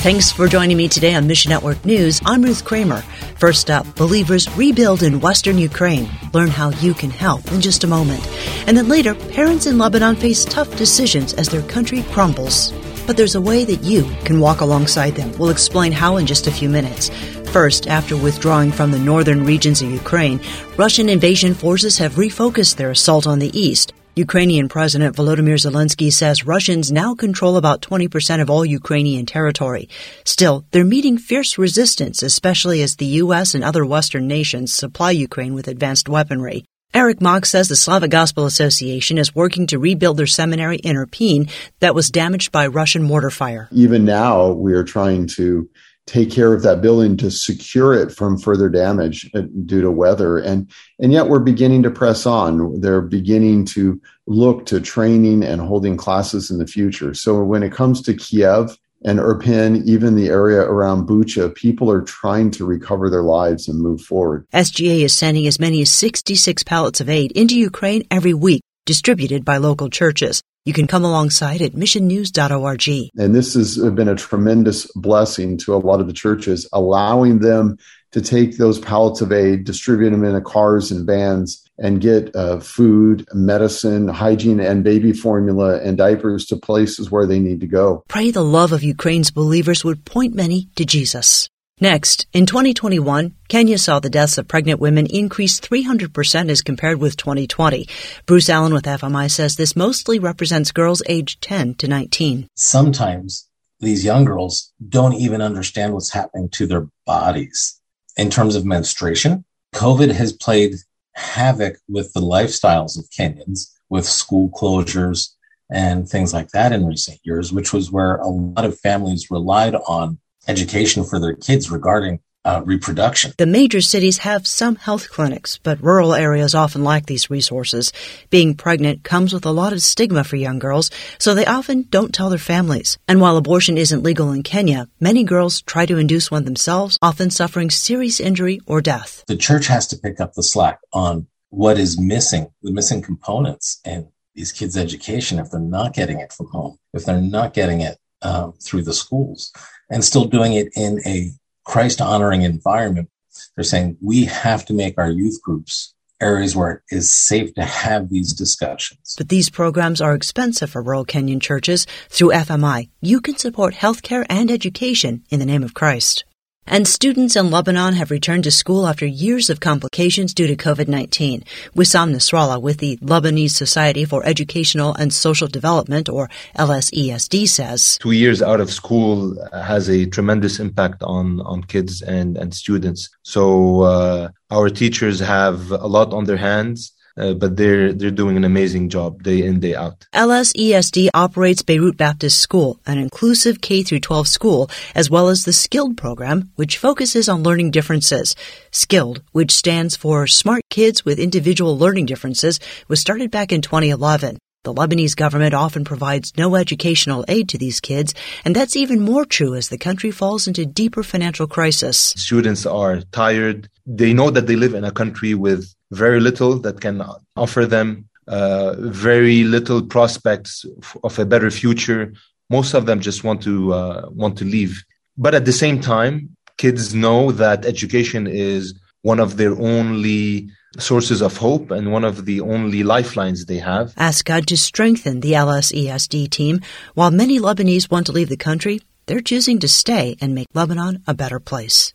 Thanks for joining me today on Mission Network News. I'm Ruth Kramer. First up, believers rebuild in Western Ukraine. Learn how you can help in just a moment. And then later, parents in Lebanon face tough decisions as their country crumbles. But there's a way that you can walk alongside them. We'll explain how in just a few minutes. First, after withdrawing from the northern regions of Ukraine, Russian invasion forces have refocused their assault on the east. Ukrainian President Volodymyr Zelensky says Russians now control about 20% of all Ukrainian territory. Still, they're meeting fierce resistance, especially as the U.S. and other Western nations supply Ukraine with advanced weaponry. Eric Mock says the Slavic Gospel Association is working to rebuild their seminary in Irpin that was damaged by Russian mortar fire. Even now, we are trying to take care of that building to secure it from further damage uh, due to weather and and yet we're beginning to press on they're beginning to look to training and holding classes in the future so when it comes to Kiev and Irpin, even the area around Bucha, people are trying to recover their lives and move forward. SGA is sending as many as 66 pallets of aid into Ukraine every week, distributed by local churches. You can come alongside at missionnews.org. And this has been a tremendous blessing to a lot of the churches, allowing them to take those pallets of aid, distribute them in the cars and vans, and get uh, food, medicine, hygiene, and baby formula and diapers to places where they need to go. Pray the love of Ukraine's believers would point many to Jesus. Next, in 2021, Kenya saw the deaths of pregnant women increase 300% as compared with 2020. Bruce Allen with FMI says this mostly represents girls aged 10 to 19. Sometimes these young girls don't even understand what's happening to their bodies. In terms of menstruation, COVID has played havoc with the lifestyles of Kenyans with school closures and things like that in recent years, which was where a lot of families relied on education for their kids regarding uh, reproduction. The major cities have some health clinics, but rural areas often lack these resources. Being pregnant comes with a lot of stigma for young girls, so they often don't tell their families. And while abortion isn't legal in Kenya, many girls try to induce one themselves, often suffering serious injury or death. The church has to pick up the slack on what is missing, the missing components in these kids' education if they're not getting it from home, if they're not getting it um, through the schools and still doing it in a Christ honoring environment. They're saying we have to make our youth groups areas where it is safe to have these discussions. But these programs are expensive for rural Kenyan churches. Through FMI, you can support healthcare and education in the name of Christ. And students in Lebanon have returned to school after years of complications due to COVID-19. Wissam Nasrallah with the Lebanese Society for Educational and Social Development, or LSESD, says. Two years out of school has a tremendous impact on, on kids and, and students. So uh, our teachers have a lot on their hands uh, but they're they're doing an amazing job day in day out. LSESD operates Beirut Baptist School, an inclusive K through 12 school, as well as the SKILD program, which focuses on learning differences. SKILD, which stands for Smart Kids with Individual Learning Differences, was started back in 2011. The Lebanese government often provides no educational aid to these kids, and that's even more true as the country falls into deeper financial crisis. Students are tired. They know that they live in a country with very little that can offer them uh, very little prospects of a better future. Most of them just want to uh, want to leave. But at the same time, kids know that education is one of their only sources of hope and one of the only lifelines they have. Ask God to strengthen the LSESD team. While many Lebanese want to leave the country, they're choosing to stay and make Lebanon a better place.